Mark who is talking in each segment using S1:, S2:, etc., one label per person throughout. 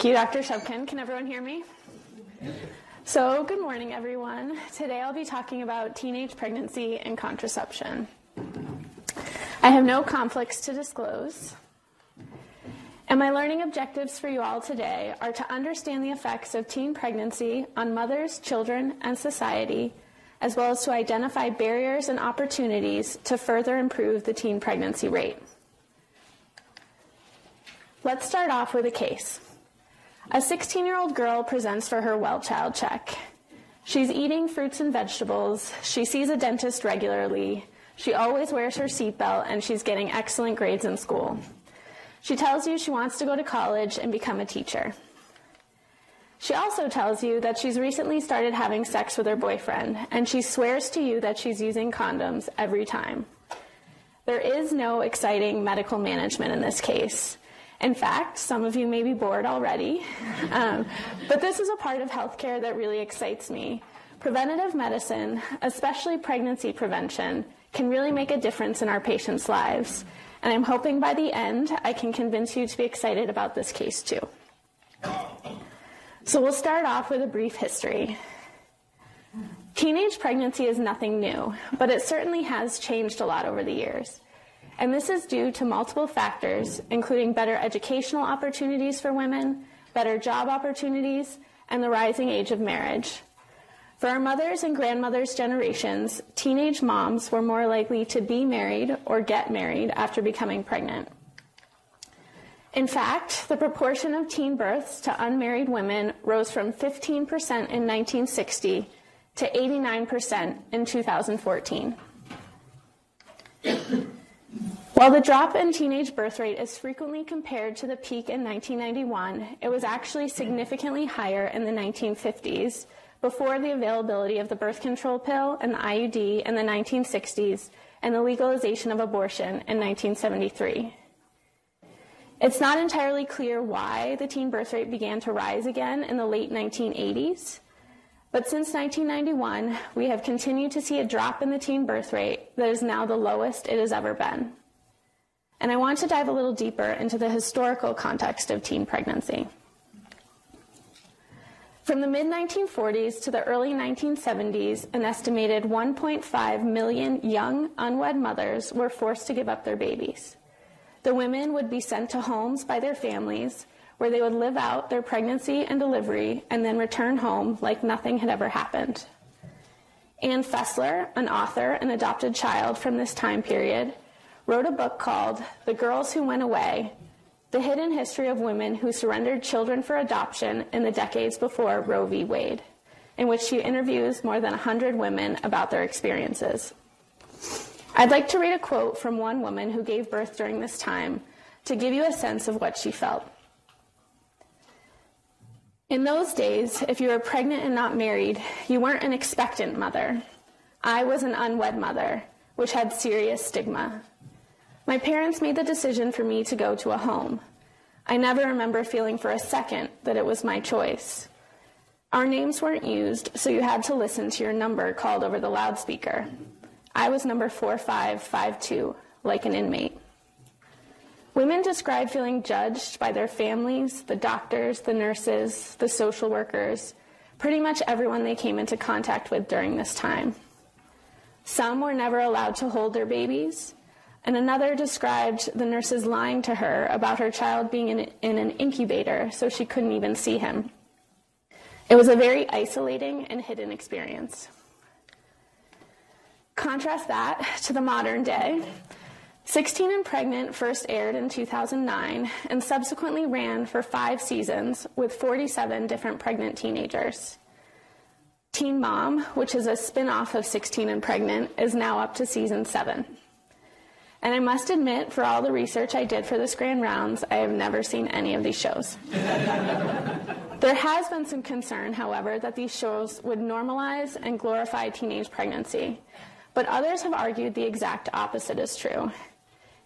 S1: Thank you, Dr. Shubkin. Can everyone hear me? So, good morning, everyone. Today I'll be talking about teenage pregnancy and contraception. I have no conflicts to disclose. And my learning objectives for you all today are to understand the effects of teen pregnancy on mothers, children, and society, as well as to identify barriers and opportunities to further improve the teen pregnancy rate. Let's start off with a case. A 16 year old girl presents for her well child check. She's eating fruits and vegetables. She sees a dentist regularly. She always wears her seatbelt and she's getting excellent grades in school. She tells you she wants to go to college and become a teacher. She also tells you that she's recently started having sex with her boyfriend, and she swears to you that she's using condoms every time. There is no exciting medical management in this case. In fact, some of you may be bored already, um, but this is a part of healthcare that really excites me. Preventative medicine, especially pregnancy prevention, can really make a difference in our patients' lives. And I'm hoping by the end I can convince you to be excited about this case too. So we'll start off with a brief history. Teenage pregnancy is nothing new, but it certainly has changed a lot over the years. And this is due to multiple factors, including better educational opportunities for women, better job opportunities, and the rising age of marriage. For our mothers' and grandmothers' generations, teenage moms were more likely to be married or get married after becoming pregnant. In fact, the proportion of teen births to unmarried women rose from 15% in 1960 to 89% in 2014. While the drop in teenage birth rate is frequently compared to the peak in 1991, it was actually significantly higher in the 1950s, before the availability of the birth control pill and the IUD in the 1960s, and the legalization of abortion in 1973. It's not entirely clear why the teen birth rate began to rise again in the late 1980s, but since 1991, we have continued to see a drop in the teen birth rate that is now the lowest it has ever been and I want to dive a little deeper into the historical context of teen pregnancy. From the mid 1940s to the early 1970s, an estimated 1.5 million young unwed mothers were forced to give up their babies. The women would be sent to homes by their families where they would live out their pregnancy and delivery and then return home like nothing had ever happened. Anne Fessler, an author and adopted child from this time period, wrote a book called The Girls Who Went Away The Hidden History of Women Who Surrendered Children for Adoption in the Decades Before Roe v. Wade, in which she interviews more than 100 women about their experiences. I'd like to read a quote from one woman who gave birth during this time to give you a sense of what she felt. In those days, if you were pregnant and not married, you weren't an expectant mother. I was an unwed mother, which had serious stigma. My parents made the decision for me to go to a home. I never remember feeling for a second that it was my choice. Our names weren't used, so you had to listen to your number called over the loudspeaker. I was number 4552, like an inmate. Women describe feeling judged by their families, the doctors, the nurses, the social workers, pretty much everyone they came into contact with during this time. Some were never allowed to hold their babies and another described the nurses lying to her about her child being in, in, an incubator so she couldn't even see him. It was a very isolating and hidden experience. Contrast that to the modern day. 16 and Pregnant first aired in 2009 and subsequently ran for five seasons with 47 different pregnant teenagers. Teen Mom, which is a spin off of 16 and Pregnant, is now up to season seven. And I must admit, for all the research I did for this Grand Rounds, I have never seen any of these shows. there has been some concern, however, that these shows would normalize and glorify teenage pregnancy. But others have argued the exact opposite is true.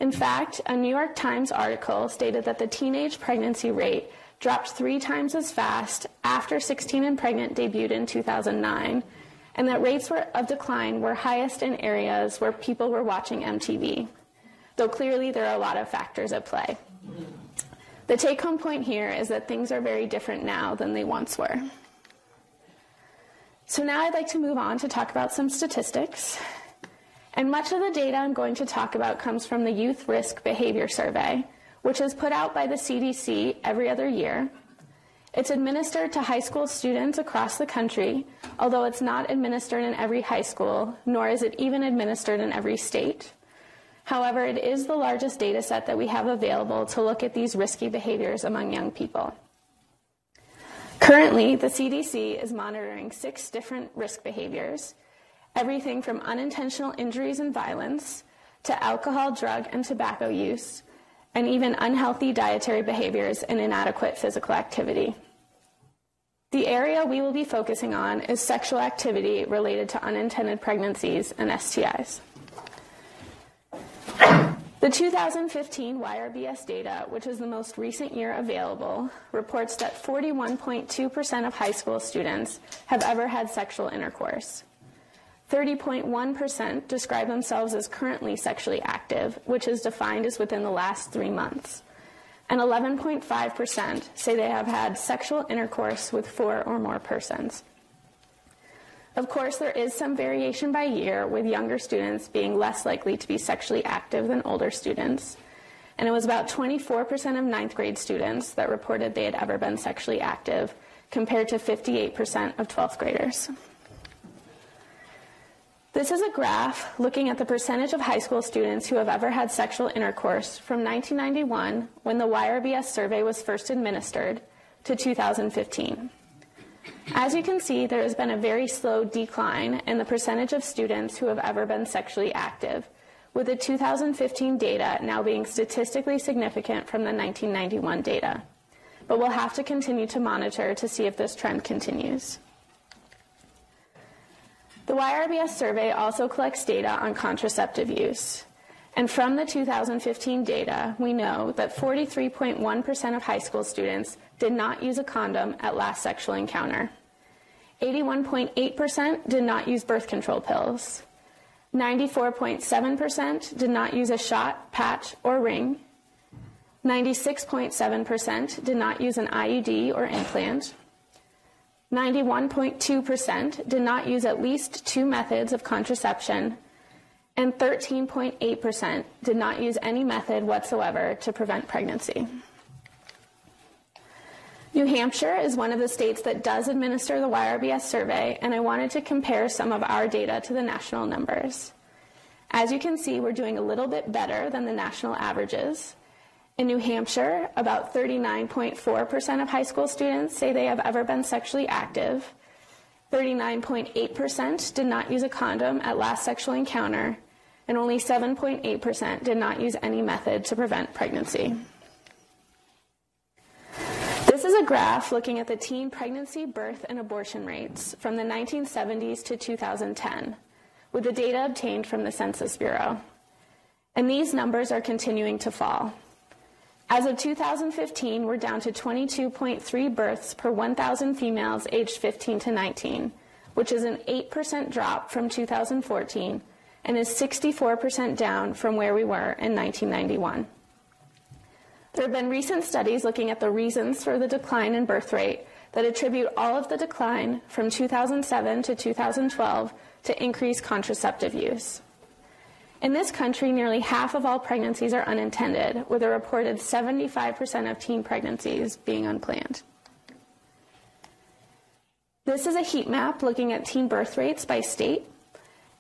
S1: In fact, a New York Times article stated that the teenage pregnancy rate dropped three times as fast after 16 and Pregnant debuted in 2009, and that rates of decline were highest in areas where people were watching MTV though clearly there are a lot of factors at play. The take home point here is that things are very different now than they once were. So now I'd like to move on to talk about some statistics. And much of the data I'm going to talk about comes from the Youth Risk Behavior Survey, which is put out by the CDC every other year. It's administered to high school students across the country, although it's not administered in every high school, nor is it even administered in every state. However, it is the largest data set that we have available to look at these risky behaviors among young people. Currently, the CDC is monitoring six different risk behaviors everything from unintentional injuries and violence to alcohol, drug, and tobacco use, and even unhealthy dietary behaviors and inadequate physical activity. The area we will be focusing on is sexual activity related to unintended pregnancies and STIs. The 2015 YRBS data, which is the most recent year available, reports that 41.2% of high school students have ever had sexual intercourse. 30.1% describe themselves as currently sexually active, which is defined as within the last three months. And 11.5% say they have had sexual intercourse with four or more persons. Of course, there is some variation by year, with younger students being less likely to be sexually active than older students. And it was about 24% of ninth grade students that reported they had ever been sexually active, compared to 58% of 12th graders. This is a graph looking at the percentage of high school students who have ever had sexual intercourse from 1991, when the YRBS survey was first administered, to 2015. As you can see, there has been a very slow decline in the percentage of students who have ever been sexually active, with the 2015 data now being statistically significant from the 1991 data. But we'll have to continue to monitor to see if this trend continues. The YRBS survey also collects data on contraceptive use. And from the 2015 data, we know that 43.1% of high school students did not use a condom at last sexual encounter. 81.8% did not use birth control pills. 94.7% did not use a shot, patch, or ring. 96.7% did not use an IUD or implant. 91.2% did not use at least two methods of contraception. And 13.8% did not use any method whatsoever to prevent pregnancy. New Hampshire is one of the states that does administer the YRBS survey, and I wanted to compare some of our data to the national numbers. As you can see, we're doing a little bit better than the national averages. In New Hampshire, about 39.4% of high school students say they have ever been sexually active. 39.8% did not use a condom at last sexual encounter, and only 7.8% did not use any method to prevent pregnancy. This is a graph looking at the teen pregnancy, birth, and abortion rates from the 1970s to 2010, with the data obtained from the Census Bureau. And these numbers are continuing to fall. As of 2015, we're down to 22.3 births per 1,000 females aged 15 to 19, which is an 8% drop from 2014 and is 64% down from where we were in 1991. There have been recent studies looking at the reasons for the decline in birth rate that attribute all of the decline from 2007 to 2012 to increased contraceptive use. In this country, nearly half of all pregnancies are unintended, with a reported 75% of teen pregnancies being unplanned. This is a heat map looking at teen birth rates by state.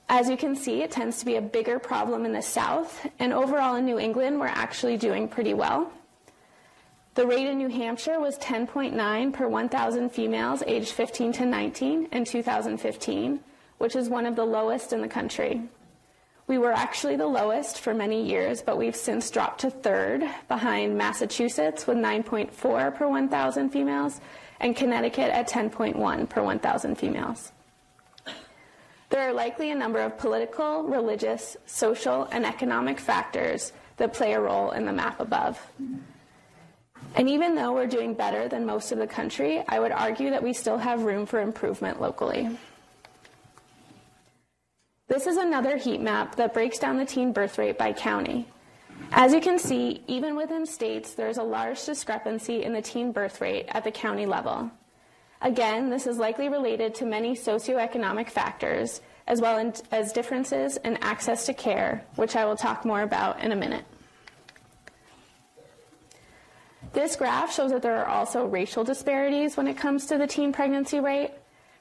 S1: As you can see, it tends to be a bigger problem in the South, and overall in New England, we're actually doing pretty well. The rate in New Hampshire was 10.9 per 1,000 females aged 15 to 19 in 2015, which is one of the lowest in the country. We were actually the lowest for many years, but we've since dropped to third behind Massachusetts with 9.4 per 1,000 females and Connecticut at 10.1 per 1,000 females. There are likely a number of political, religious, social, and economic factors that play a role in the map above. And even though we're doing better than most of the country, I would argue that we still have room for improvement locally. This is another heat map that breaks down the teen birth rate by county. As you can see, even within states, there is a large discrepancy in the teen birth rate at the county level. Again, this is likely related to many socioeconomic factors, as well as differences in access to care, which I will talk more about in a minute. This graph shows that there are also racial disparities when it comes to the teen pregnancy rate,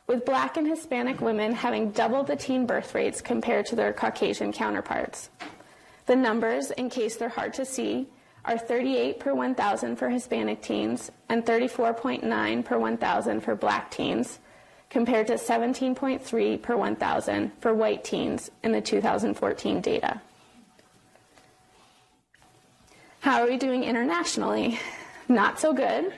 S1: with black and Hispanic women having double the teen birth rates compared to their Caucasian counterparts. The numbers, in case they're hard to see, are 38 per 1,000 for Hispanic teens and 34.9 per 1,000 for black teens, compared to 17.3 per 1,000 for white teens in the 2014 data. How are we doing internationally? Not so good.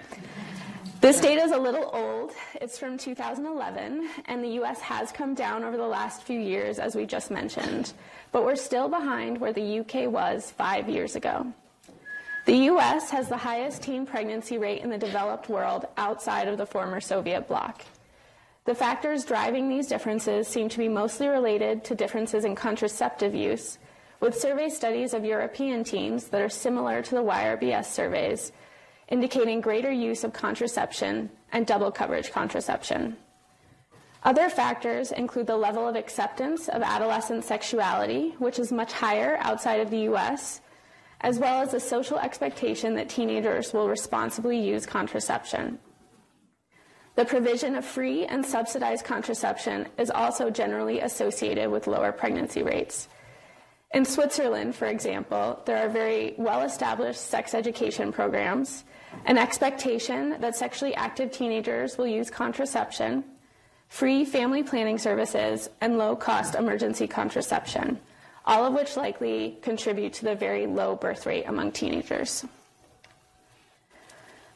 S1: This data is a little old. It's from 2011, and the US has come down over the last few years, as we just mentioned, but we're still behind where the UK was five years ago. The US has the highest teen pregnancy rate in the developed world outside of the former Soviet bloc. The factors driving these differences seem to be mostly related to differences in contraceptive use, with survey studies of European teens that are similar to the YRBS surveys indicating greater use of contraception and double coverage contraception. Other factors include the level of acceptance of adolescent sexuality, which is much higher outside of the US, as well as the social expectation that teenagers will responsibly use contraception. The provision of free and subsidized contraception is also generally associated with lower pregnancy rates. In Switzerland, for example, there are very well established sex education programs an expectation that sexually active teenagers will use contraception, free family planning services, and low cost emergency contraception, all of which likely contribute to the very low birth rate among teenagers.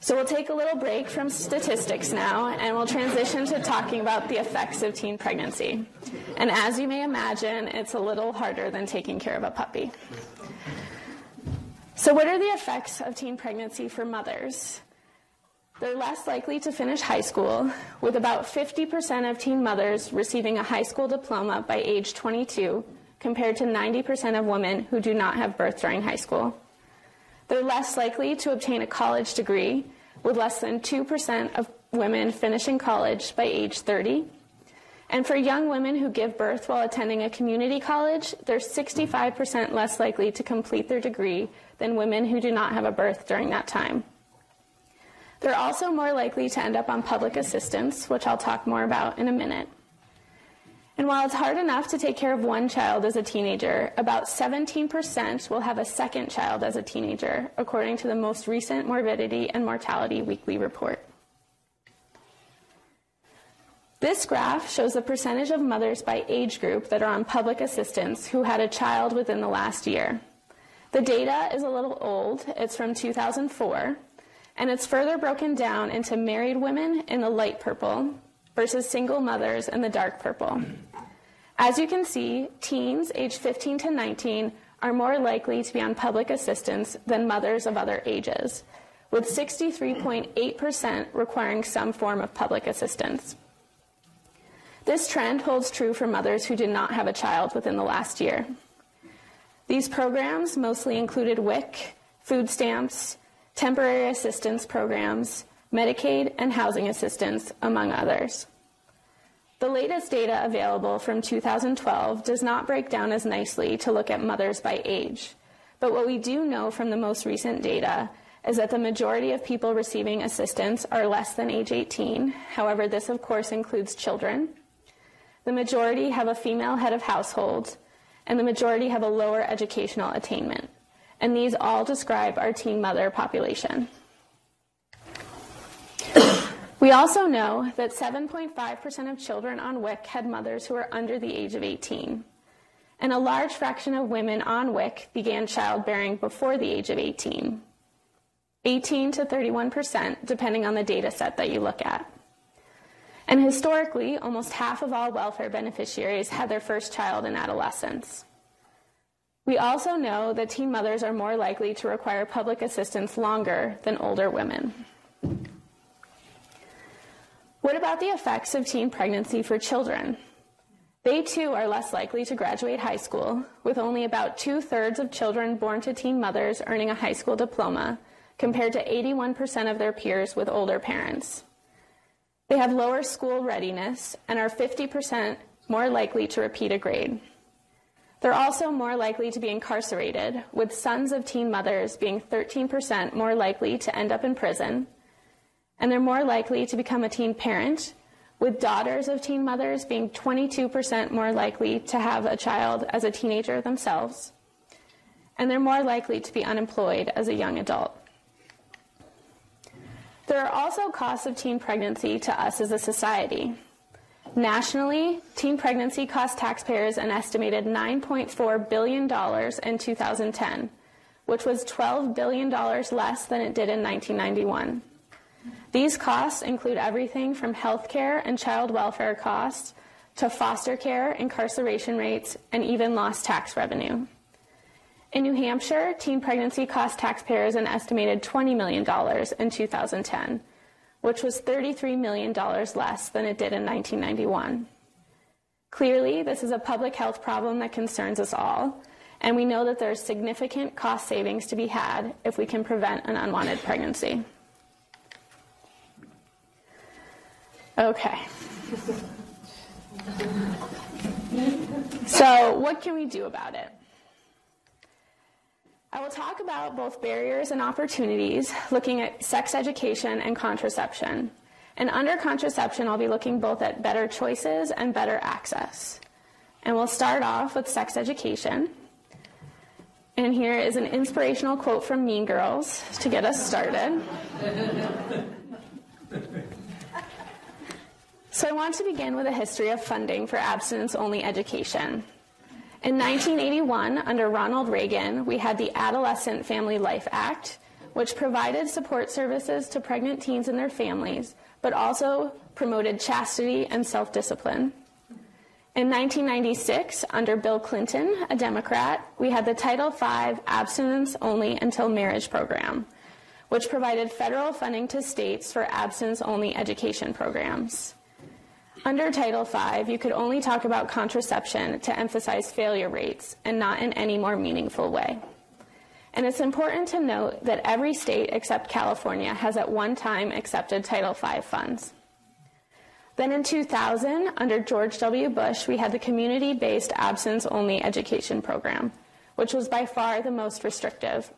S1: So we'll take a little break from statistics now and we'll transition to talking about the effects of teen pregnancy. And as you may imagine, it's a little harder than taking care of a puppy. So, what are the effects of teen pregnancy for mothers? They're less likely to finish high school, with about 50% of teen mothers receiving a high school diploma by age 22, compared to 90% of women who do not have birth during high school. They're less likely to obtain a college degree, with less than 2% of women finishing college by age 30. And for young women who give birth while attending a community college, they're 65% less likely to complete their degree than women who do not have a birth during that time. They're also more likely to end up on public assistance, which I'll talk more about in a minute. And while it's hard enough to take care of one child as a teenager, about 17% will have a second child as a teenager, according to the most recent Morbidity and Mortality Weekly Report. This graph shows the percentage of mothers by age group that are on public assistance who had a child within the last year. The data is a little old, it's from 2004, and it's further broken down into married women in the light purple versus single mothers in the dark purple. As you can see, teens aged 15 to 19 are more likely to be on public assistance than mothers of other ages, with 63.8% requiring some form of public assistance. This trend holds true for mothers who did not have a child within the last year. These programs mostly included WIC, food stamps, temporary assistance programs, Medicaid, and housing assistance, among others. The latest data available from 2012 does not break down as nicely to look at mothers by age. But what we do know from the most recent data is that the majority of people receiving assistance are less than age 18. However, this of course includes children. The majority have a female head of household, and the majority have a lower educational attainment. And these all describe our teen mother population. We also know that 7.5% of children on WIC had mothers who were under the age of 18. And a large fraction of women on WIC began childbearing before the age of 18. 18 to 31%, depending on the data set that you look at. And historically, almost half of all welfare beneficiaries had their first child in adolescence. We also know that teen mothers are more likely to require public assistance longer than older women. What about the effects of teen pregnancy for children? They too are less likely to graduate high school, with only about two thirds of children born to teen mothers earning a high school diploma, compared to 81% of their peers with older parents. They have lower school readiness and are 50% more likely to repeat a grade. They're also more likely to be incarcerated, with sons of teen mothers being 13% more likely to end up in prison, and they're more likely to become a teen parent, with daughters of teen mothers being 22% more likely to have a child as a teenager themselves, and they're more likely to be unemployed as a young adult. There are also costs of teen pregnancy to us as a society. Nationally, teen pregnancy cost taxpayers an estimated $9.4 billion in 2010, which was $12 billion less than it did in 1991. These costs include everything from health care and child welfare costs to foster care, incarceration rates, and even lost tax revenue. In New Hampshire, teen pregnancy cost taxpayers an estimated $20 million in 2010, which was $33 million less than it did in 1991. Clearly, this is a public health problem that concerns us all, and we know that there are significant cost savings to be had if we can prevent an unwanted pregnancy. Okay. so, what can we do about it? I will talk about both barriers and opportunities, looking at sex education and contraception. And under contraception, I'll be looking both at better choices and better access. And we'll start off with sex education. And here is an inspirational quote from Mean Girls to get us started. So I want to begin with a history of funding for abstinence only education. In 1981, under Ronald Reagan, we had the Adolescent Family Life Act, which provided support services to pregnant teens and their families, but also promoted chastity and self discipline. In 1996, under Bill Clinton, a Democrat, we had the Title V Abstinence Only Until Marriage program, which provided federal funding to states for abstinence only education programs. Under Title V, you could only talk about contraception to emphasize failure rates and not in any more meaningful way. And it's important to note that every state except California has at one time accepted Title V funds. Then in 2000, under George W. Bush, we had the community based abstinence only education program, which was by far the most restrictive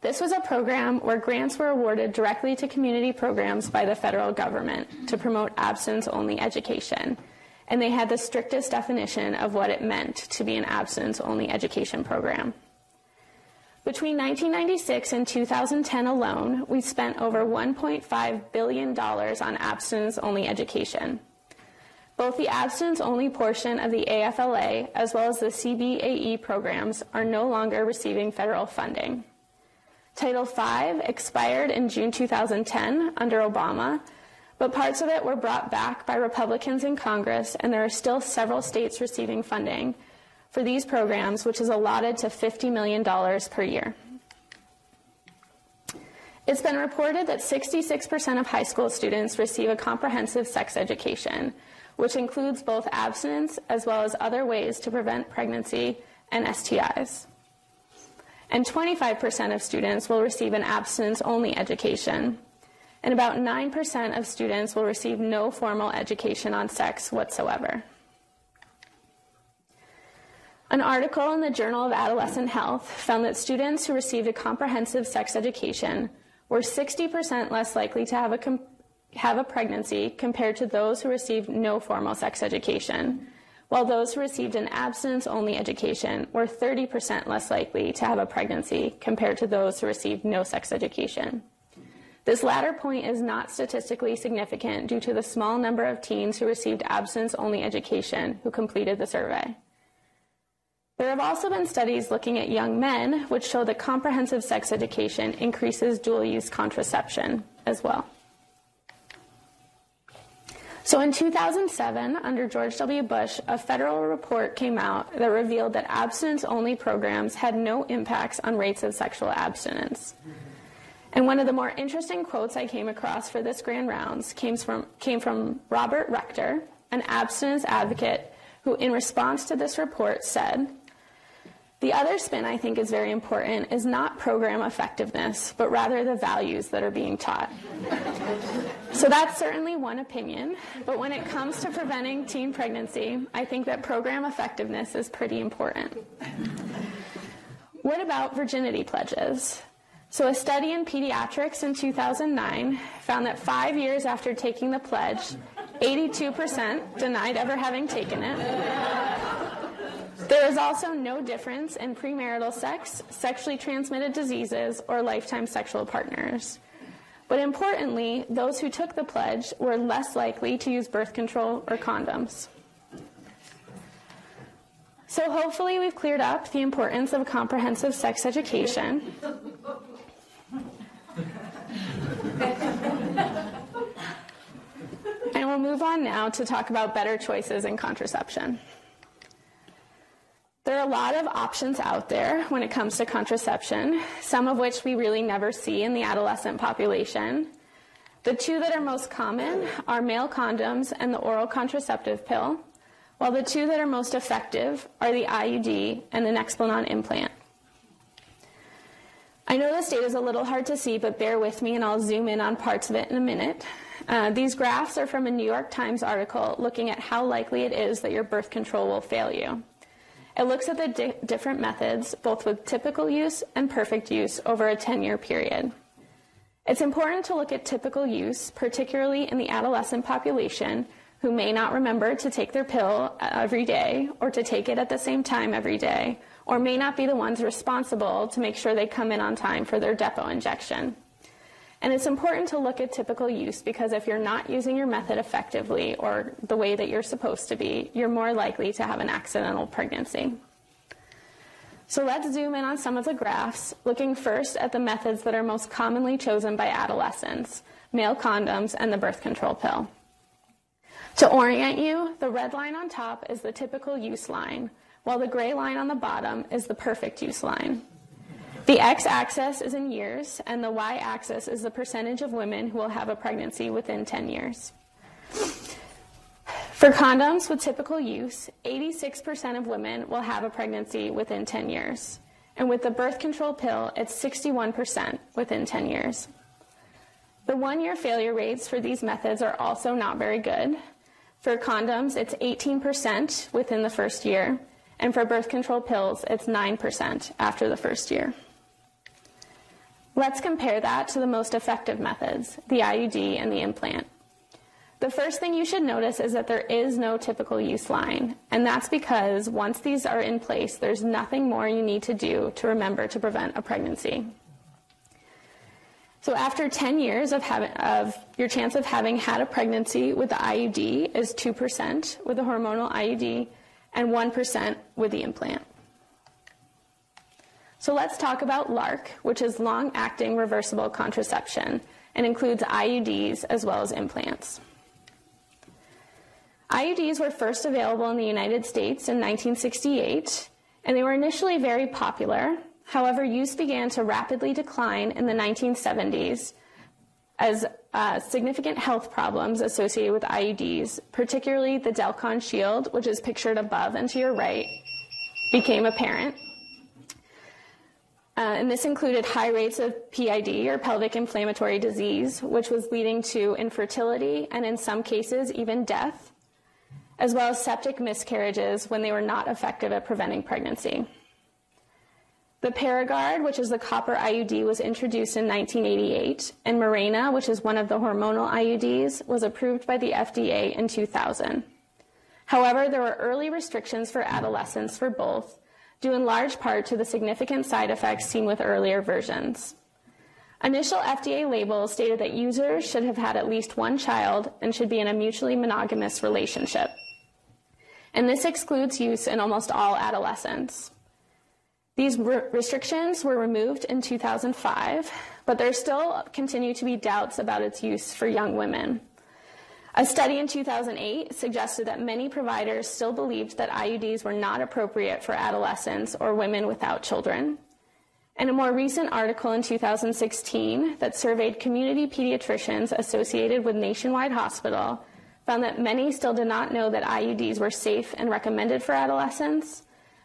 S1: this was a program where grants were awarded directly to community programs by the federal government to promote abstinence only education. And they had the strictest definition of what it meant to be an abstinence only education program. Between 1996 and 2010 alone, we spent over $1.5 billion on abstinence only education. Both the abstinence only portion of the AFLA as well as the CBAE programs are no longer receiving federal funding. Title V expired in June 2010 under Obama, but parts of it were brought back by Republicans in Congress, and there are still several states receiving funding for these programs, which is allotted to $50 million per year. It's been reported that 66% of high school students receive a comprehensive sex education, which includes both abstinence as well as other ways to prevent pregnancy and STIs and 25% of students will receive an abstinence only education. And about 9% of students will receive no formal education on sex whatsoever. An article in the Journal of Adolescent Health found that students who received a comprehensive sex education were 60% less likely to have a, have a pregnancy compared to those who received no formal sex education while those who received an abstinence only education were 30% less likely to have a pregnancy compared to those who received no sex education. This latter point is not statistically significant due to the small number of teens who received abstinence only education who completed the survey. There have also been studies looking at young men which show that comprehensive sex education increases dual use contraception as well. So in 2007, under George W. Bush, a federal report came out that revealed that abstinence only programs had no impacts on rates of sexual abstinence. And one of the more interesting quotes I came across for this grand rounds came from, came from Robert Rector, an abstinence advocate who, in response to this report, said, the other spin I think is very important is not program effectiveness, but rather the values that are being taught. so that's certainly one opinion, but when it comes to preventing teen pregnancy, I think that program effectiveness is pretty important. What about virginity pledges? So, a study in pediatrics in 2009 found that five years after taking the pledge, 82% denied ever having taken it. There is also no difference in premarital sex, sexually transmitted diseases, or lifetime sexual partners. But importantly, those who took the pledge were less likely to use birth control or condoms. So hopefully we've cleared up the importance of comprehensive sex education. and we'll move on now to talk about better choices in contraception. There are a lot of options out there when it comes to contraception, some of which we really never see in the adolescent population. The two that are most common are male condoms and the oral contraceptive pill while the two that are most effective are the IUD and the Nexplanon implant. I know this data is a little hard to see, but bear with me and I'll zoom in on parts of it in a minute. Uh, these graphs are from a New York Times article looking at how likely it is that your birth control will fail you. It looks at the di- different methods, both with typical use and perfect use, over a 10 year period. It's important to look at typical use, particularly in the adolescent population, who may not remember to take their pill every day or to take it at the same time every day, or may not be the ones responsible to make sure they come in on time for their depot injection. And it's important to look at typical use because if you're not using your method effectively or the way that you're supposed to be, you're more likely to have an accidental pregnancy. So let's zoom in on some of the graphs, looking first at the methods that are most commonly chosen by adolescents male condoms and the birth control pill. To orient you, the red line on top is the typical use line, while the gray line on the bottom is the perfect use line. The x-axis is in years, and the y-axis is the percentage of women who will have a pregnancy within 10 years. For condoms with typical use, 86% of women will have a pregnancy within 10 years. And with the birth control pill, it's 61% within 10 years. The one year failure rates for these methods are also not very good. For condoms, it's 18% within the first year, and for birth control pills, it's 9% after the first year. Let's compare that to the most effective methods, the IUD and the implant. The first thing you should notice is that there is no typical use line, and that's because once these are in place, there's nothing more you need to do to remember to prevent a pregnancy. So after 10 years of, having, of your chance of having had a pregnancy with the IUD is 2% with the hormonal IUD and 1% with the implant. So let's talk about LARC, which is long acting reversible contraception and includes IUDs as well as implants. IUDs were first available in the United States in 1968, and they were initially very popular However, use began to rapidly decline in the 1970s as uh, significant health problems associated with IUDs, particularly the Dalkon shield, which is pictured above and to your right, became apparent. Uh, and this included high rates of PID, or pelvic inflammatory disease, which was leading to infertility and, in some cases, even death, as well as septic miscarriages when they were not effective at preventing pregnancy. The Paragard, which is the copper IUD, was introduced in 1988, and Mirena, which is one of the hormonal IUDs, was approved by the FDA in 2000. However, there were early restrictions for adolescents for both, due in large part to the significant side effects seen with earlier versions. Initial FDA labels stated that users should have had at least one child and should be in a mutually monogamous relationship. And this excludes use in almost all adolescents. These re- restrictions were removed in 2005, but there still continue to be doubts about its use for young women. A study in 2008 suggested that many providers still believed that IUDs were not appropriate for adolescents or women without children. And a more recent article in 2016 that surveyed community pediatricians associated with Nationwide Hospital found that many still did not know that IUDs were safe and recommended for adolescents.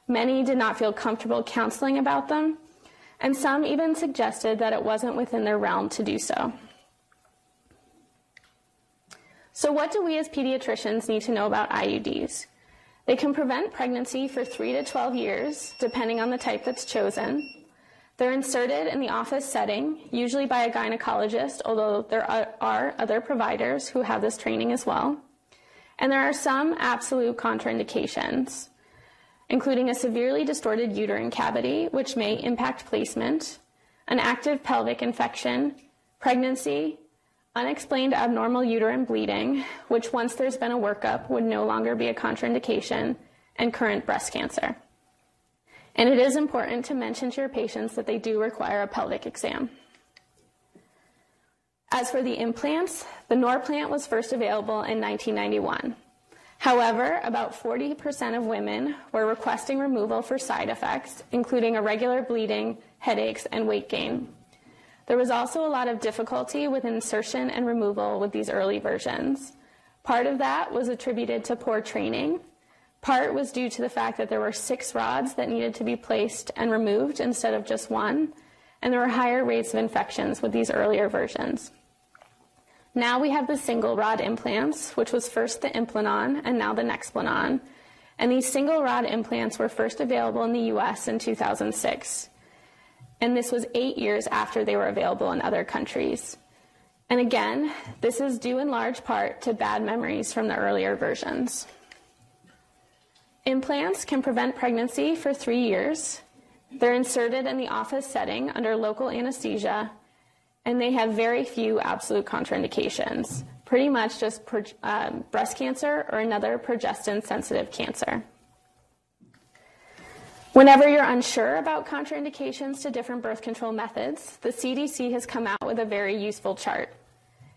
S1: Many did not feel comfortable counseling about them, and some even suggested that it wasn't within their realm to do so. So, what do we as pediatricians need to know about IUDs? They can prevent pregnancy for 3 to 12 years, depending on the type that's chosen. They're inserted in the office setting, usually by a gynecologist, although there are other providers who have this training as well. And there are some absolute contraindications, including a severely distorted uterine cavity, which may impact placement, an active pelvic infection, pregnancy, unexplained abnormal uterine bleeding, which once there's been a workup would no longer be a contraindication, and current breast cancer. And it is important to mention to your patients that they do require a pelvic exam. As for the implants, the Norplant was first available in 1991. However, about 40% of women were requesting removal for side effects, including irregular bleeding, headaches, and weight gain. There was also a lot of difficulty with insertion and removal with these early versions. Part of that was attributed to poor training. Part was due to the fact that there were six rods that needed to be placed and removed instead of just one, and there were higher rates of infections with these earlier versions. Now we have the single rod implants, which was first the Implanon and now the Nexplanon. And these single rod implants were first available in the US in 2006 and this was eight years after they were available in other countries. And again, this is due in large part to bad memories from the earlier versions. Implants can prevent pregnancy for three years. They're inserted in the office setting under local anesthesia, and they have very few absolute contraindications, pretty much just um, breast cancer or another progestin sensitive cancer. Whenever you're unsure about contraindications to different birth control methods, the CDC has come out with a very useful chart.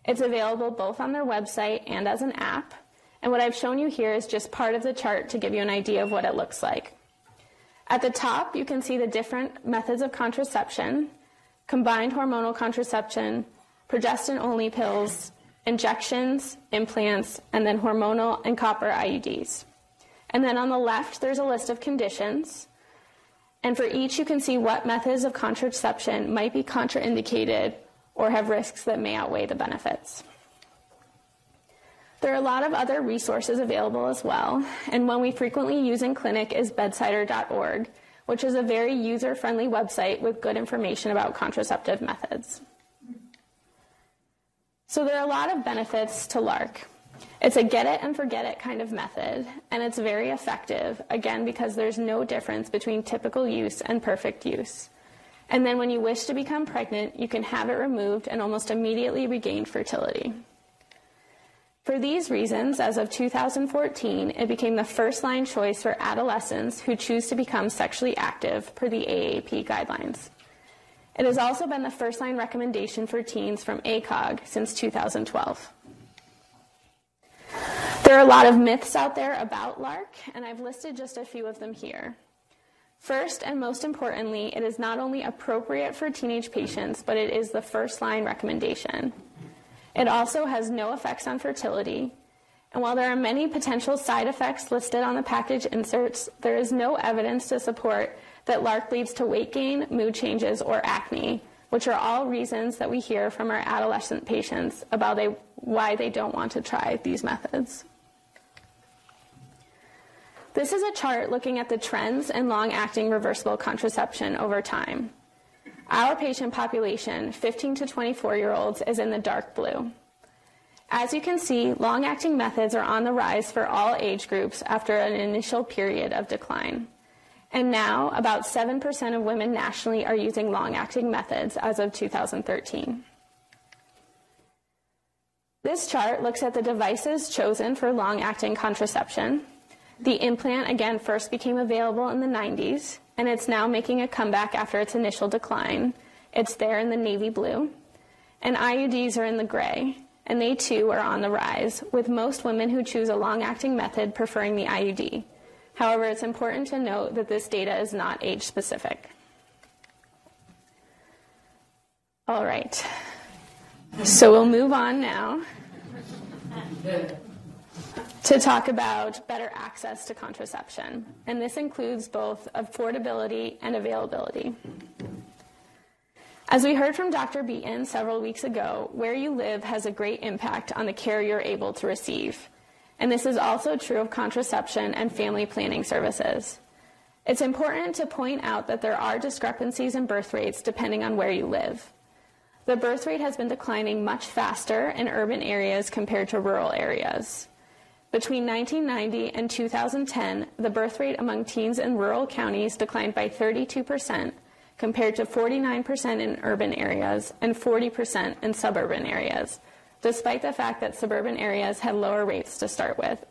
S1: It's available both on their website and as an app, and what I've shown you here is just part of the chart to give you an idea of what it looks like. At the top, you can see the different methods of contraception, combined hormonal contraception, progestin only pills, injections, implants, and then hormonal and copper IUDs. And then on the left, there's a list of conditions. And for each, you can see what methods of contraception might be contraindicated or have risks that may outweigh the benefits. There are a lot of other resources available as well, and one we frequently use in clinic is bedsider.org, which is a very user friendly website with good information about contraceptive methods. So, there are a lot of benefits to LARC. It's a get it and forget it kind of method, and it's very effective, again, because there's no difference between typical use and perfect use. And then when you wish to become pregnant, you can have it removed and almost immediately regain fertility. For these reasons, as of 2014, it became the first line choice for adolescents who choose to become sexually active per the AAP guidelines. It has also been the first line recommendation for teens from ACOG since 2012. There are a lot of myths out there about LARC, and I've listed just a few of them here. First, and most importantly, it is not only appropriate for teenage patients, but it is the first line recommendation. It also has no effects on fertility, and while there are many potential side effects listed on the package inserts, there is no evidence to support that LARC leads to weight gain, mood changes, or acne, which are all reasons that we hear from our adolescent patients about they, why they don't want to try these methods. This is a chart looking at the trends in long acting reversible contraception over time. Our patient population, 15 to 24 year olds, is in the dark blue. As you can see, long acting methods are on the rise for all age groups after an initial period of decline. And now, about 7% of women nationally are using long acting methods as of 2013. This chart looks at the devices chosen for long acting contraception the implant, again, first became available in the 90s, and it's now making a comeback after its initial decline. It's there in the navy blue. And IUDs are in the gray, and they too are on the rise, with most women who choose a long acting method preferring the IUD. However, it's important to note that this data is not age specific. All right. So we'll move on now. To talk about better access to contraception, and this includes both affordability and availability. As we heard from Dr. Beaton several weeks ago, where you live has a great impact on the care you're able to receive. And this is also true of contraception and family planning services. It's important to point out that there are discrepancies in birth rates depending on where you live. The birth rate has been declining much faster in urban areas compared to rural areas. Between 1990 and 2010, the birth rate among teens in rural counties declined by 32%, compared to 49% in urban areas and 40% in suburban areas, despite the fact that suburban areas had lower rates to start with.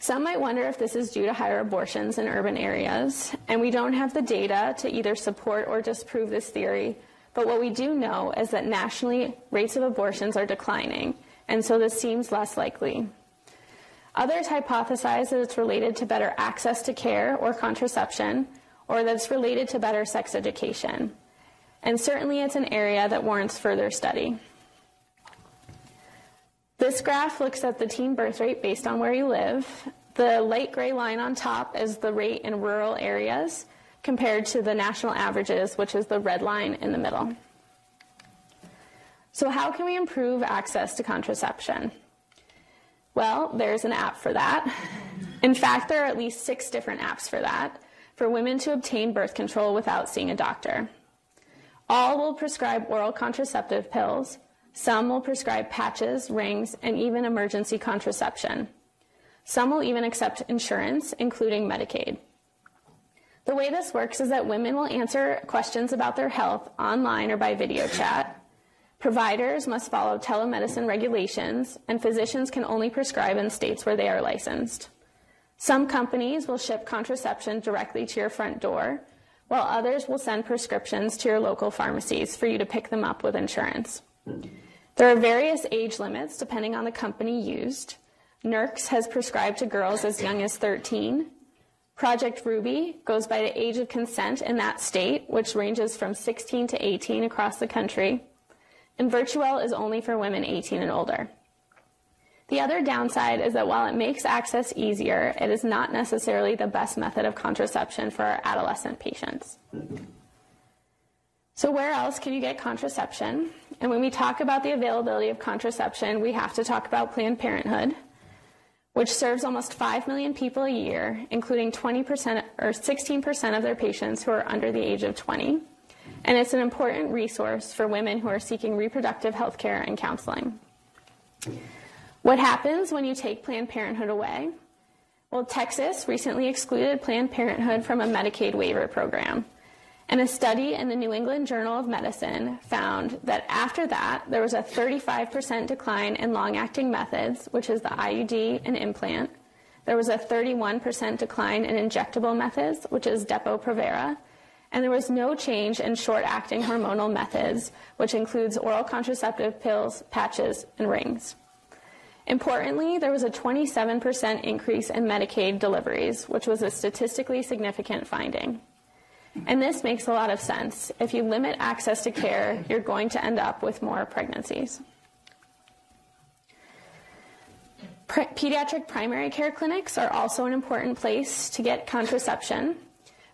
S1: Some might wonder if this is due to higher abortions in urban areas, and we don't have the data to either support or disprove this theory, but what we do know is that nationally rates of abortions are declining, and so this seems less likely. Others hypothesize that it's related to better access to care or contraception, or that it's related to better sex education. And certainly it's an area that warrants further study. This graph looks at the teen birth rate based on where you live. The light gray line on top is the rate in rural areas compared to the national averages, which is the red line in the middle. So, how can we improve access to contraception? Well, there's an app for that. In fact, there are at least six different apps for that for women to obtain birth control without seeing a doctor. All will prescribe oral contraceptive pills, some will prescribe patches, rings, and even emergency contraception. Some will even accept insurance, including Medicaid. The way this works is that women will answer questions about their health online or by video chat. Providers must follow telemedicine regulations, and physicians can only prescribe in states where they are licensed. Some companies will ship contraception directly to your front door, while others will send prescriptions to your local pharmacies for you to pick them up with insurance. There are various age limits depending on the company used. Nurx has prescribed to girls as young as 13. Project Ruby goes by the age of consent in that state, which ranges from 16 to 18 across the country. And Virtuwell is only for women 18 and older. The other downside is that while it makes access easier, it is not necessarily the best method of contraception for our adolescent patients. So, where else can you get contraception? And when we talk about the availability of contraception, we have to talk about Planned Parenthood, which serves almost 5 million people a year, including 20% or 16% of their patients who are under the age of 20. And it's an important resource for women who are seeking reproductive health care and counseling. What happens when you take Planned Parenthood away? Well, Texas recently excluded Planned Parenthood from a Medicaid waiver program. And a study in the New England Journal of Medicine found that after that, there was a 35% decline in long acting methods, which is the IUD and implant. There was a 31% decline in injectable methods, which is Depo-Provera. And there was no change in short acting hormonal methods, which includes oral contraceptive pills, patches, and rings. Importantly, there was a 27% increase in Medicaid deliveries, which was a statistically significant finding. And this makes a lot of sense. If you limit access to care, you're going to end up with more pregnancies. pediatric primary care clinics are also an important place to get contraception.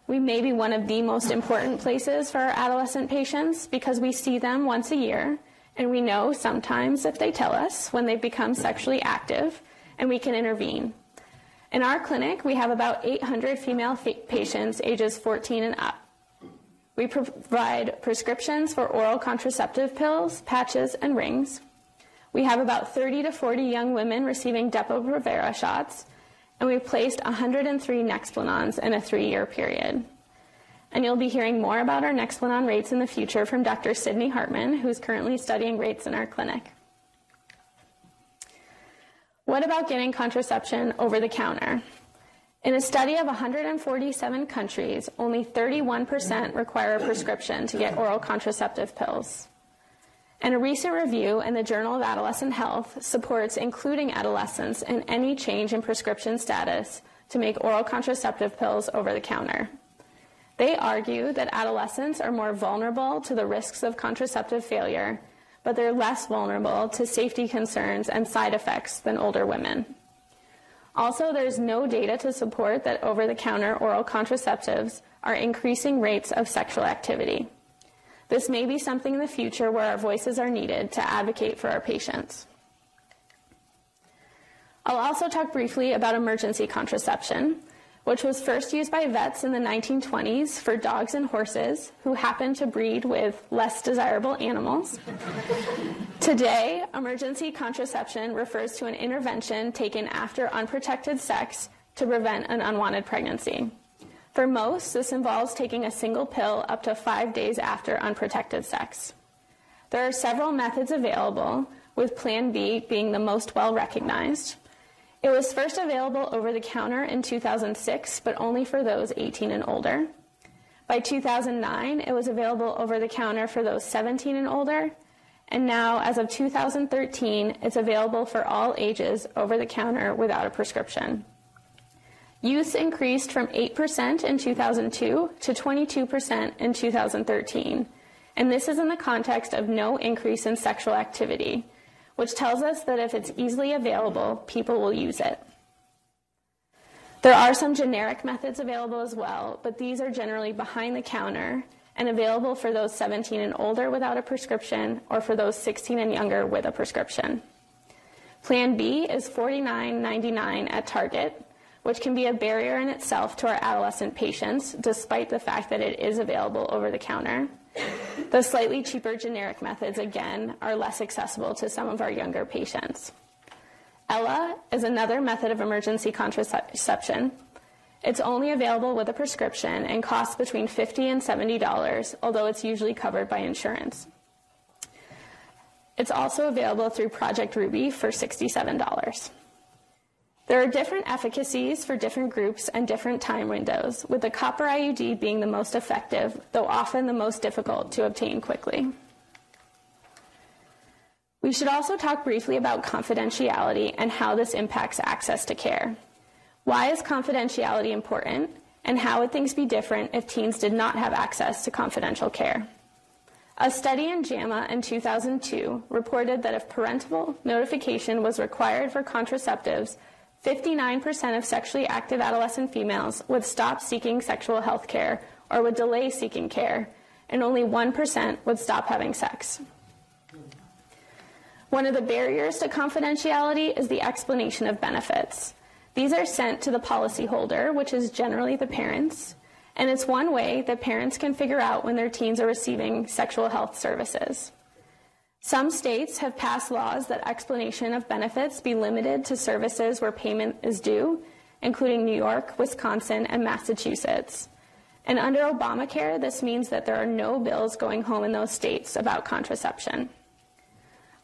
S1: We may be one of the most important places for our adolescent patients because we see them once a year, and we know sometimes if they tell us when they've become sexually active, and we can intervene. In our clinic, we have about 800 female patients ages 14 and up. We provide prescriptions for oral contraceptive pills, patches, and rings. We have about 30 to 40 young women receiving Depo-Provera shots, and we've placed 103 Nexplanons in a three-year period. And you'll be hearing more about our Nexplanon rates in the future from Dr. Sydney Hartman, who's currently studying rates in our clinic. What about getting contraception over the counter? In a study of 147 countries, only 31% require a prescription to get oral contraceptive pills. And a recent review in the Journal of Adolescent Health supports including adolescents in any change in prescription status to make oral contraceptive pills over the counter. They argue that adolescents are more vulnerable to the risks of contraceptive failure but they're less vulnerable to safety concerns and side effects than older women. Also, there's no data to support that over the counter oral contraceptives are increasing rates of sexual activity. This may be something in the future where our voices are needed to advocate for our patients. I'll also talk briefly about emergency contraception, which was first used by vets in the 1920s for dogs and horses who happened to breed with less desirable animals. Today, emergency contraception refers to an intervention taken after unprotected sex to prevent an unwanted pregnancy. For most, this involves taking a single pill up to five days after unprotected sex. There are several methods available, with Plan B being the most well recognized. It was first available over the counter in 2006, but only for those 18 and older. By 2009, it was available over the counter for those 17 and older, and now, as of 2013, it's available for all ages over the counter without a prescription. Use increased from 8% in 2002 to 22% in 2013, and this is in the context of no increase in sexual activity which tells us that if it's easily available, people will use it. There are some generic methods available as well, but these are generally behind the counter and available for those 17 and older without a prescription or for those 16 and younger with a prescription. Plan B is $49.99 at Target, which can be a barrier in itself to our adolescent patients, despite the fact that it is available over the counter. The slightly cheaper generic methods, again, are less accessible to some of our younger patients. Ella is another method of emergency contraception. It's only available with a prescription and costs between 50 and $70, although it's usually covered by insurance. It's also available through Project Ruby for $67. There are different efficacies for different groups and different time windows, with the copper IUD being the most effective, though often the most difficult to obtain quickly. We should also talk briefly about confidentiality and how this impacts access to care. Why is confidentiality important, and how would things be different if teens did not have access to confidential care? A study in JAMA in 2002 reported that if parental notification was required for contraceptives, 59% of sexually active adolescent females would stop seeking sexual health care or would delay seeking care, and only 1% would stop having sex. One of the barriers to confidentiality is the explanation of benefits. These are sent to the policyholder, which is generally the parents, and it's one way that parents can figure out when their teens are receiving sexual health services. Some states have passed laws that explanation of benefits be limited to services where payment is due, including New York, Wisconsin, and Massachusetts. And under Obamacare, this means that there are no bills going home in those states about contraception.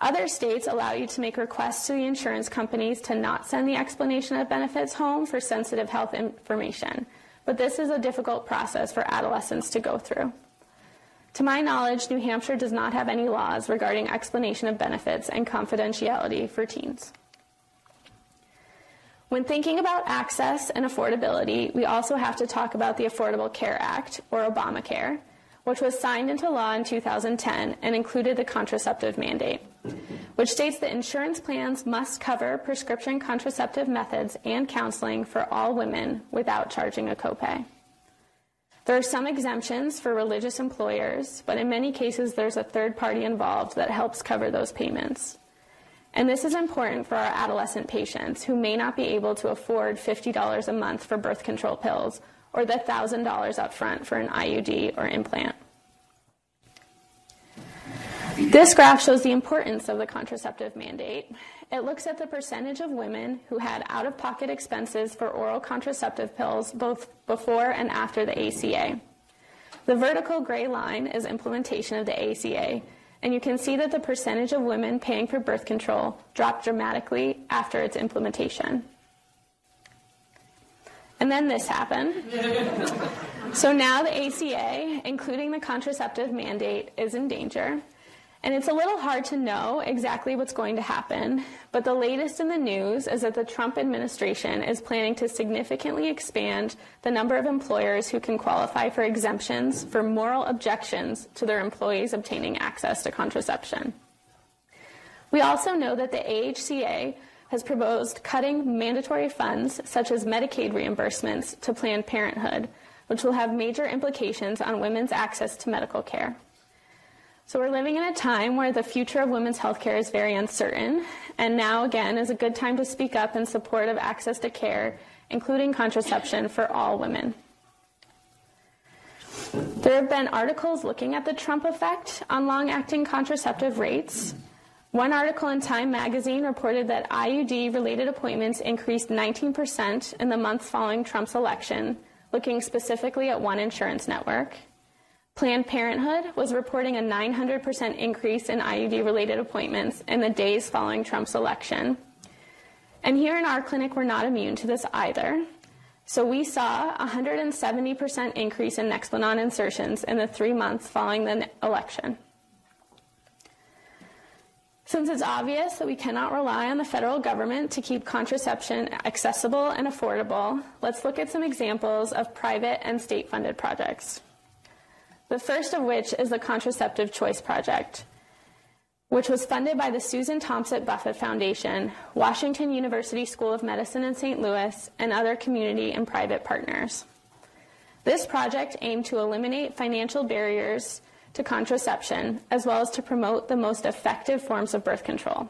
S1: Other states allow you to make requests to the insurance companies to not send the explanation of benefits home for sensitive health information, but this is a difficult process for adolescents to go through. To my knowledge, New Hampshire does not have any laws regarding explanation of benefits and confidentiality for teens. When thinking about access and affordability, we also have to talk about the Affordable Care Act, or Obamacare, which was signed into law in 2010 and included the contraceptive mandate, which states that insurance plans must cover prescription contraceptive methods and counseling for all women without charging a copay. There are some exemptions for religious employers, but in many cases there's a third party involved that helps cover those payments. And this is important for our adolescent patients who may not be able to afford $50 a month for birth control pills or the $1,000 upfront for an IUD or implant. This graph shows the importance of the contraceptive mandate. It looks at the percentage of women who had out of pocket expenses for oral contraceptive pills both before and after the ACA. The vertical gray line is implementation of the ACA, and you can see that the percentage of women paying for birth control dropped dramatically after its implementation. And then this happened. so now the ACA, including the contraceptive mandate, is in danger. And it's a little hard to know exactly what's going to happen, but the latest in the news is that the Trump administration is planning to significantly expand the number of employers who can qualify for exemptions for moral objections to their employees obtaining access to contraception. We also know that the AHCA has proposed cutting mandatory funds such as Medicaid reimbursements to Planned Parenthood, which will have major implications on women's access to medical care. So we're living in a time where the future of women's healthcare is very uncertain, and now again is a good time to speak up in support of access to care, including contraception for all women. There have been articles looking at the Trump effect on long acting contraceptive rates. One article in Time magazine reported that IUD related appointments increased 19% in the months following Trump's election, looking specifically at one insurance network. Planned Parenthood was reporting a 900% increase in IUD related appointments in the days following Trump's election. And here in our clinic, we're not immune to this either. So we saw a 170% increase in Nexplanon insertions in the three months following the election. Since it's obvious that we cannot rely on the federal government to keep contraception accessible and affordable, let's look at some examples of private and state funded projects the first of which is the Contraceptive Choice Project, which was funded by the Susan Thompson Buffett Foundation, Washington University School of Medicine in St. Louis, and other community and private partners. This project aimed to eliminate financial barriers to contraception, as well as to promote the most effective forms of birth control.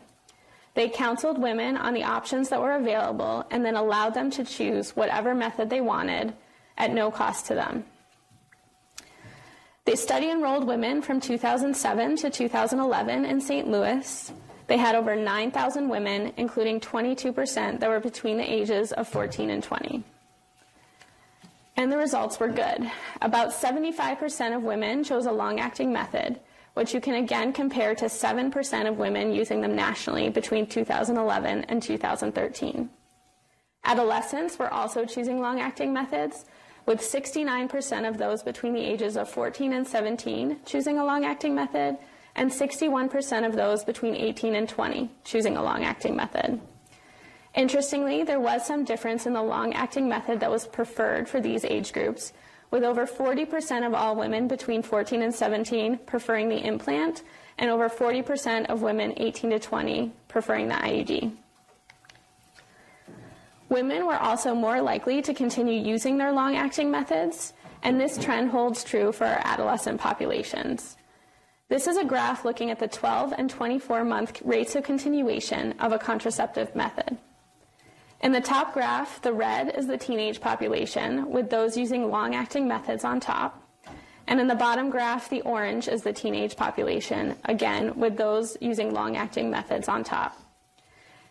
S1: They counseled women on the options that were available and then allowed them to choose whatever method they wanted at no cost to them. They study enrolled women from 2007 to 2011 in St. Louis. They had over 9,000 women, including 22% that were between the ages of 14 and 20. And the results were good. About 75% of women chose a long acting method, which you can again compare to 7% of women using them nationally between 2011 and 2013. Adolescents were also choosing long acting methods, with 69% of those between the ages of 14 and 17 choosing a long acting method, and 61% of those between 18 and 20 choosing a long acting method. Interestingly, there was some difference in the long acting method that was preferred for these age groups, with over 40% of all women between 14 and 17 preferring the implant, and over 40% of women 18 to 20 preferring the IUD. Women were also more likely to continue using their long acting methods, and this trend holds true for our adolescent populations. This is a graph looking at the 12 and 24 month rates of continuation of a contraceptive method. In the top graph, the red is the teenage population, with those using long acting methods on top. And in the bottom graph, the orange is the teenage population, again, with those using long acting methods on top.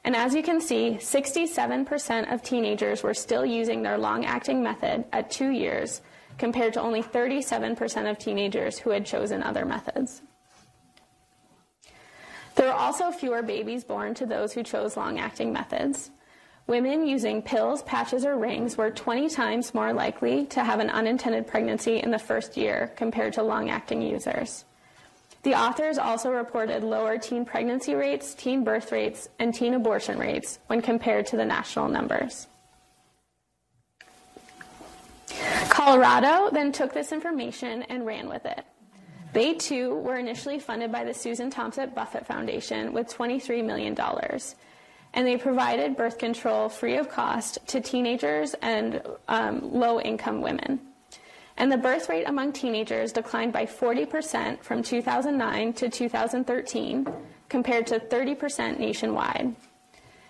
S1: And as you can see, 67% of teenagers were still using their long acting method at two years, compared to only 37% of teenagers who had chosen other methods. There were also fewer babies born to those who chose long acting methods. Women using pills, patches, or rings were 20 times more likely to have an unintended pregnancy in the first year compared to long acting users. The authors also reported lower teen pregnancy rates, teen birth rates, and teen abortion rates when compared to the national numbers. Colorado then took this information and ran with it. They too were initially funded by the Susan Thompson Buffett Foundation with $23 million. And they provided birth control free of cost to teenagers and um, low income women and the birth rate among teenagers declined by 40% from 2009 to 2013, compared to 30% nationwide.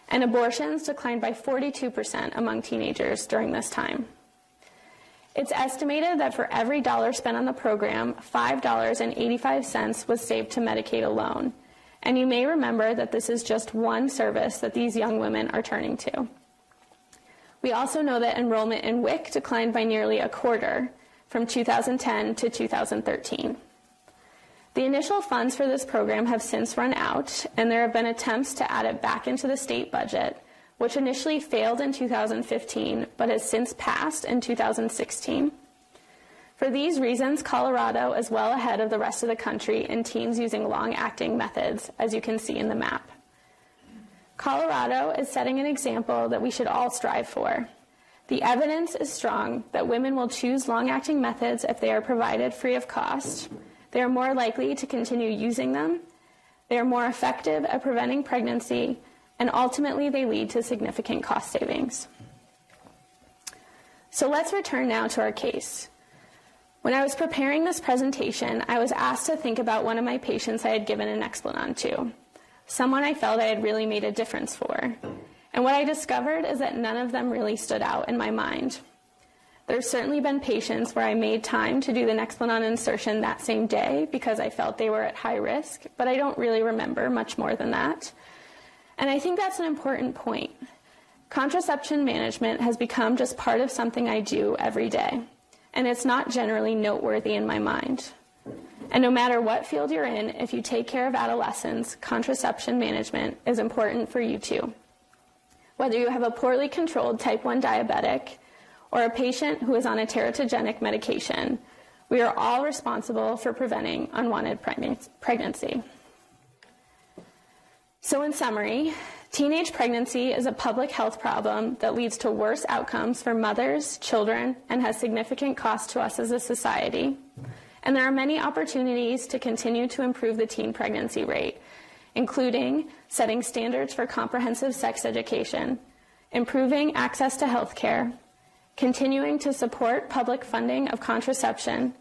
S1: And abortions declined by 42% among teenagers during this time. It's estimated that for every dollar spent on the program, $5.85 was saved to Medicaid alone. And you may remember that this is just one service that these young women are turning to. We also know that enrollment in WIC declined by nearly a quarter, from 2010 to 2013. The initial funds for this program have since run out, and there have been attempts to add it back into the state budget, which initially failed in 2015 but has since passed in 2016. For these reasons, Colorado is well ahead of the rest of the country in teens using long acting methods, as you can see in the map. Colorado is setting an example that we should all strive for. The evidence is strong that women will choose long acting methods if they are provided free of cost. They are more likely to continue using them. They are more effective at preventing pregnancy, and ultimately, they lead to significant cost savings. So let's return now to our case. When I was preparing this presentation, I was asked to think about one of my patients I had given an Nexplanon to, someone I felt I had really made a difference for. And what I discovered is that none of them really stood out in my mind. There's certainly been patients where I made time to do the Nexplanon insertion that same day because I felt they were at high risk, but I don't really remember much more than that. And I think that's an important point. Contraception management has become just part of something I do every day and it's not generally noteworthy in my mind. And no matter what field you're in, if you take care of adolescents, contraception management is important for you too. Whether you have a poorly controlled type 1 diabetic or a patient who is on a teratogenic medication, we are all responsible for preventing unwanted pregnancy. So, in summary, Teenage pregnancy is a public health problem that leads to worse outcomes for mothers, children, and has significant cost to us as a society. And there are many opportunities to continue to improve the teen pregnancy rate, including setting standards for comprehensive sex education, improving access to health care, continuing to support public funding of contraception,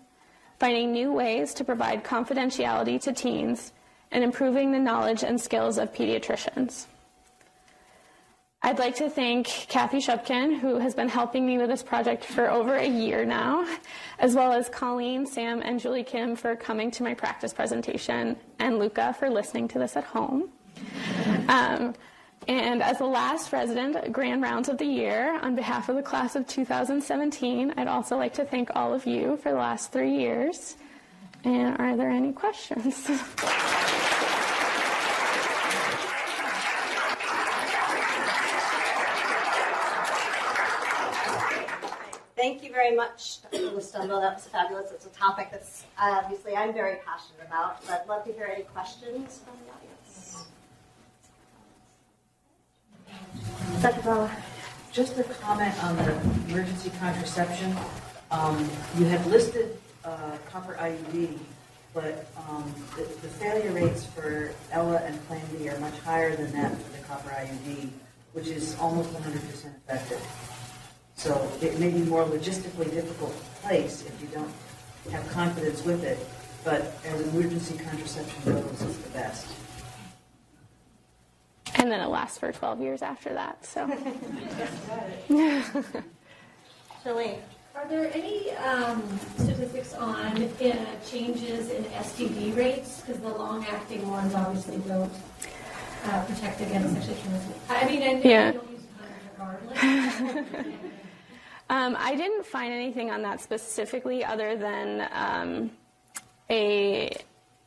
S1: finding new ways to provide confidentiality to teens, and improving the knowledge and skills of pediatricians. I'd like to thank Kathy Shupkin, who has been helping me with this project for over a year now, as well as Colleen, Sam, and Julie Kim for coming to my practice presentation, and Luca for listening to this at home. Um, and as the last resident Grand Rounds of the Year, on behalf of the class of 2017, I'd also like to thank all of you for the last three years. And are there any questions?
S2: Thank you very much, Dr. Lostumbo. That was fabulous. It's a topic that's uh, obviously I'm very passionate about, but I'd love to hear any questions from the audience. Dr. Bauer.
S3: Just a comment on the emergency contraception. Um, you have listed uh, copper IUD, but um, the, the, failure rates for Ella and Plan B are much higher than that for the copper IUD, which is almost 100% effective. So it may be more logistically difficult to place if you don't have confidence with it, but as emergency contraception goes, it's the best.
S1: And then it lasts for 12 years after that, so.
S2: Julie.
S4: Are there any um, statistics on uh, changes in STD rates? Because the long-acting ones obviously don't uh, protect against sexually transmitted. I mean, and yeah. don't use condoms regardless.
S1: Um, I didn't find anything on that specifically, other than um, a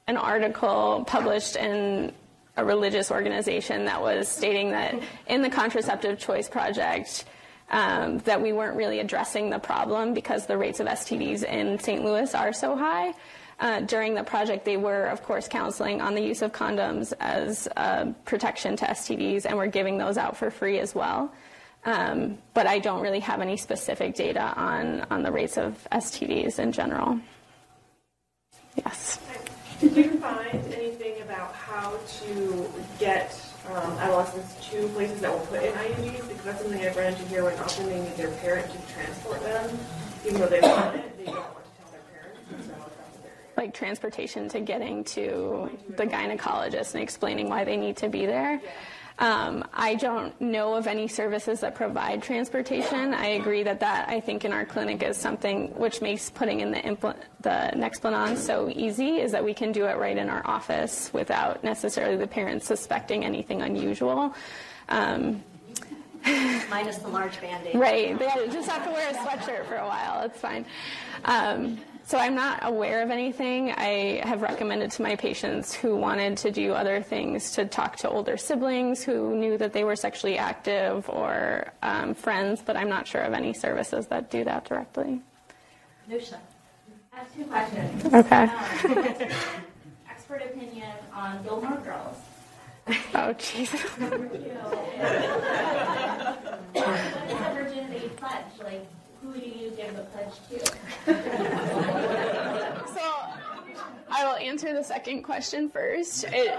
S1: an article published in a religious organization that was stating that in the contraceptive choice project. Um, that we weren't really addressing the problem because the rates of STDs in St. Louis are so high. Uh, during the project, they were, of course, counseling on the use of condoms as protection to STDs, and we're giving those out for free as well. Um, but I don't really have any specific data on, on the rates of STDs in general. Yes.
S5: Did you find anything about how to get um, adolescents to places that will put in IUDs? Because that's something I've run into here when often they need their parent to transport them, even though they want it, they don't want to tell their parents. So
S1: like transportation to getting to the gynecologist and explaining why they need to be there. Yeah. Um, I don't know of any services that provide transportation. I agree that that I think in our clinic is something which makes putting in the impl- the Nexplanon so easy is that we can do it right in our office without necessarily the parents suspecting anything unusual. Um,
S2: Minus the large band-aid.
S1: Right. They just have to wear a sweatshirt for a while. It's fine. Um, so I'm not aware of anything. I have recommended to my patients who wanted to do other things to talk to older siblings who knew that they were sexually active or um, friends, but I'm not sure of any services that do that directly.
S2: Nusha.
S6: I have two questions.
S1: Okay.
S6: Um, expert opinion on Gilmore Girls.
S1: Oh, Jesus.
S6: what is the virginity pledge? Like, who do you give the pledge to?
S1: so I will answer the second question first. It,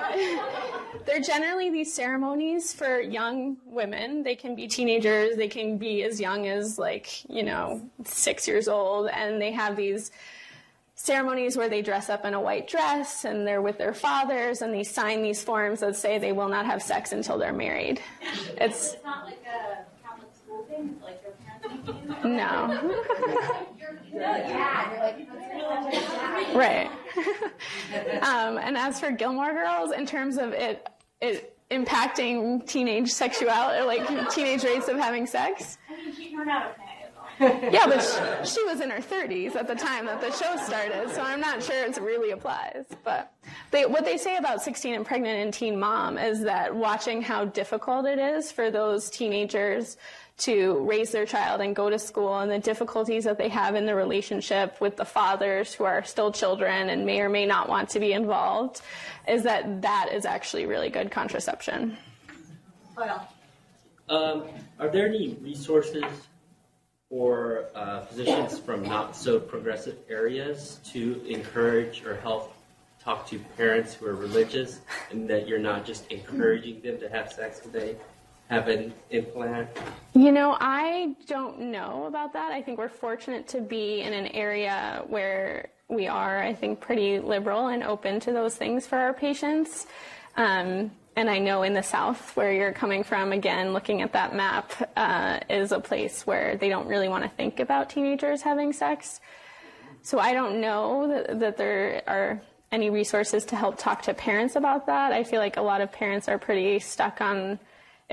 S1: they're generally these ceremonies for young women. They can be teenagers, they can be as young as like, you know, six years old, and they have these ceremonies where they dress up in a white dress and they're with their fathers and they sign these forms that say they will not have sex until they're married. It's
S6: It's not like a Catholic school thing, it's like your parents make you.
S1: No.
S6: You're, you're really bad. You're like, that's really
S1: Right. um, and as for Gilmore Girls, in terms of it, it impacting teenage sexuality, like teenage rates of having sex.
S6: I mean, she turned out okay.
S1: Yeah, but she, she was in her 30s at the time that the show started, so I'm not sure it really applies. But they, what they say about 16 and pregnant and teen mom is that watching how difficult it is for those teenagers to raise their child and go to school and the difficulties that they have in the relationship with the fathers who are still children and may or may not want to be involved is that that is actually really good contraception.
S2: Well,
S7: Um, are there any resources for uh, physicians from not so progressive areas to encourage or help talk to parents who are religious and that you're not just encouraging them to have sex when they have an implant?
S1: You know, I don't know about that. I think we're fortunate to be in an area where we are, I think, pretty liberal and open to those things for our patients. Um, and I know in the South, where you're coming from, again, looking at that map, uh, is a place where they don't really want to think about teenagers having sex. So I don't know that, that there are any resources to help talk to parents about that. I feel like a lot of parents are pretty stuck on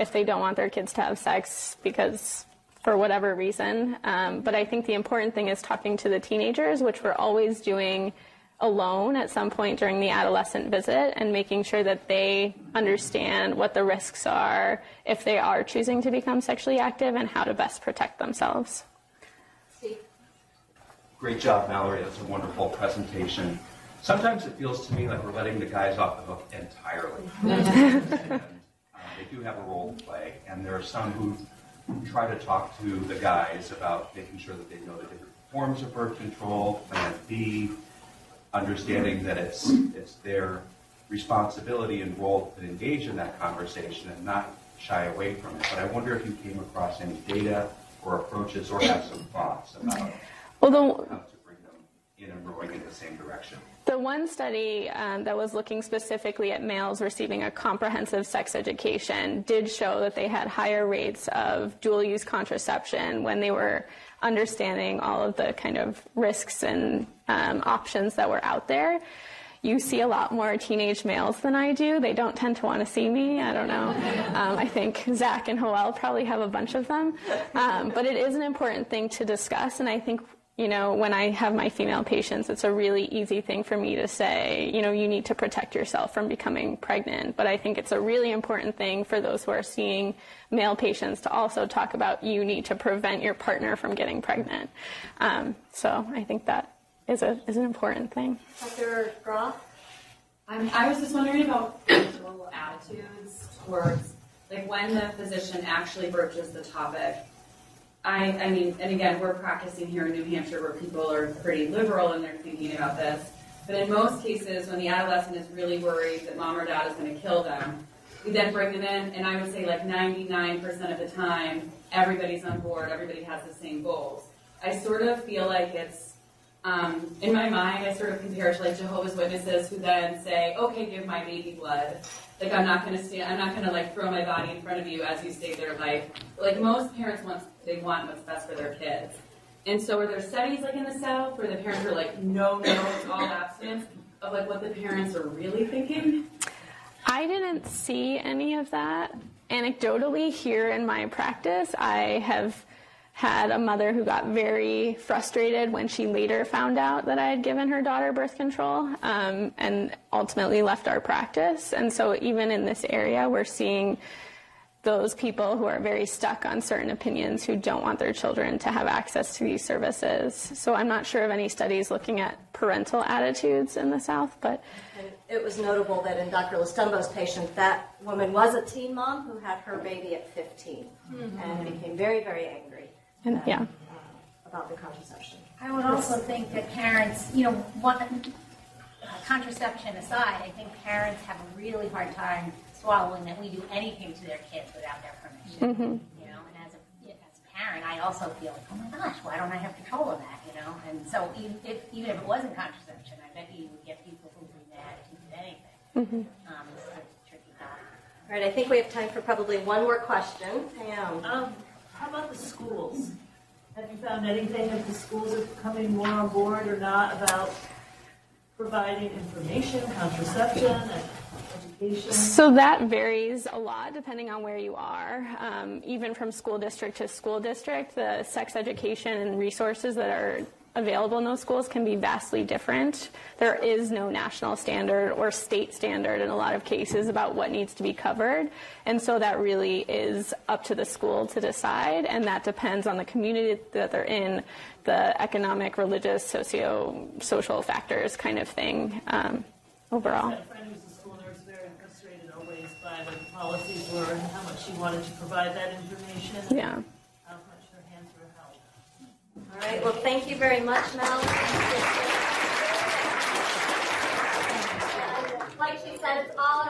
S1: if they don't want their kids to have sex because for whatever reason. Um, but I think the important thing is talking to the teenagers, which we're always doing alone at some point during the adolescent visit and making sure that they understand what the risks are if they are choosing to become sexually active and how to best protect themselves.
S8: Great job, Mallory. That's a wonderful presentation. Sometimes it feels to me like we're letting the guys off the hook entirely. they do have a role to play, and there are some who try to talk to the guys about making sure that they know the different forms of birth control, Plan B, understanding that it's it's their responsibility and role to engage in that conversation and not shy away from it. But I wonder if you came across any data or approaches or have some thoughts about
S1: Well, the,
S8: in rowing in the same direction.
S1: The one study um, that was looking specifically at males receiving a comprehensive sex education did show that they had higher rates of dual use contraception when they were understanding all of the kind of risks and um, options that were out there. You see a lot more teenage males than I do. They don't tend to want to see me. I don't know. Um, I think Zach and Hoel probably have a bunch of them. Um, but it is an important thing to discuss, and I think you know, when I have my female patients, it's a really easy thing for me to say, you know, you need to protect yourself from becoming pregnant. But I think it's a really important thing for those who are seeing male patients to also talk about you need to prevent your partner from getting pregnant. Um, so I think that is, a, is an important thing.
S2: Dr. Groff?
S9: I was just wondering about attitudes towards, like, when the physician actually broaches the topic. I, I mean, and again, we're practicing here in New Hampshire where people are pretty liberal in their thinking about this. But in most cases, when the adolescent is really worried that mom or dad is going to kill them, we then bring them in, and I would say like 99% of the time, everybody's on board, everybody has the same goals. I sort of feel like it's, um, in my mind, I sort of compare it to like Jehovah's Witnesses who then say, okay, give my baby blood. Like I'm not gonna stand, I'm not gonna like throw my body in front of you as you save their life. Like most parents want, they want what's best for their kids. And so are there studies like in the South where the parents are like, no, no, it's all abstinence of like what the parents are really thinking?
S1: I didn't see any of that. Anecdotally, here in my practice, I have had a mother who got very frustrated when she later found out that I had given her daughter birth control um, and ultimately left our practice. And so, even in this area, we're seeing those people who are very stuck on certain opinions who don't want their children to have access to these services. So, I'm not sure of any studies looking at parental attitudes in the South, but
S2: And it was notable that in Dr. Lostumbo's patient, that woman was a teen mom who had her baby at 15 and became very, very angry
S1: and, yeah.
S2: uh, about the contraception.
S4: I would also think that parents, you know, one,
S10: contraception aside, I think parents have a really hard time swallowing that we do anything to their kids without their permission. You know, and as a, as a parent, I also feel like, oh my gosh, why don't I have control of that, you know? And so even if, even if it wasn't contraception, I bet you would get people who would be mad if you did anything. Um, it's a tricky topic.
S2: All right, I think we have time for probably one more question. Pam?
S11: Um, how about the schools? Have you found anything if the schools are coming more on board or not about providing information, contraception, and education?
S1: So that varies a lot depending on where you are. Um, even from school district to school district, the sex education and resources that are available in those schools can be vastly different. There is no national standard or state standard in a lot of cases about what needs to be covered. And so that really is up to the school to decide, and that depends on the community that they're in, the economic, religious, socio social factors kind of thing um, overall.
S11: A friend who's a school nurse, very frustrated always by what the policies were and how much she wanted to provide that information.
S1: Yeah.
S11: How much her hands were held.
S2: All right, well, thank you very much, Mel. Like she said, it's all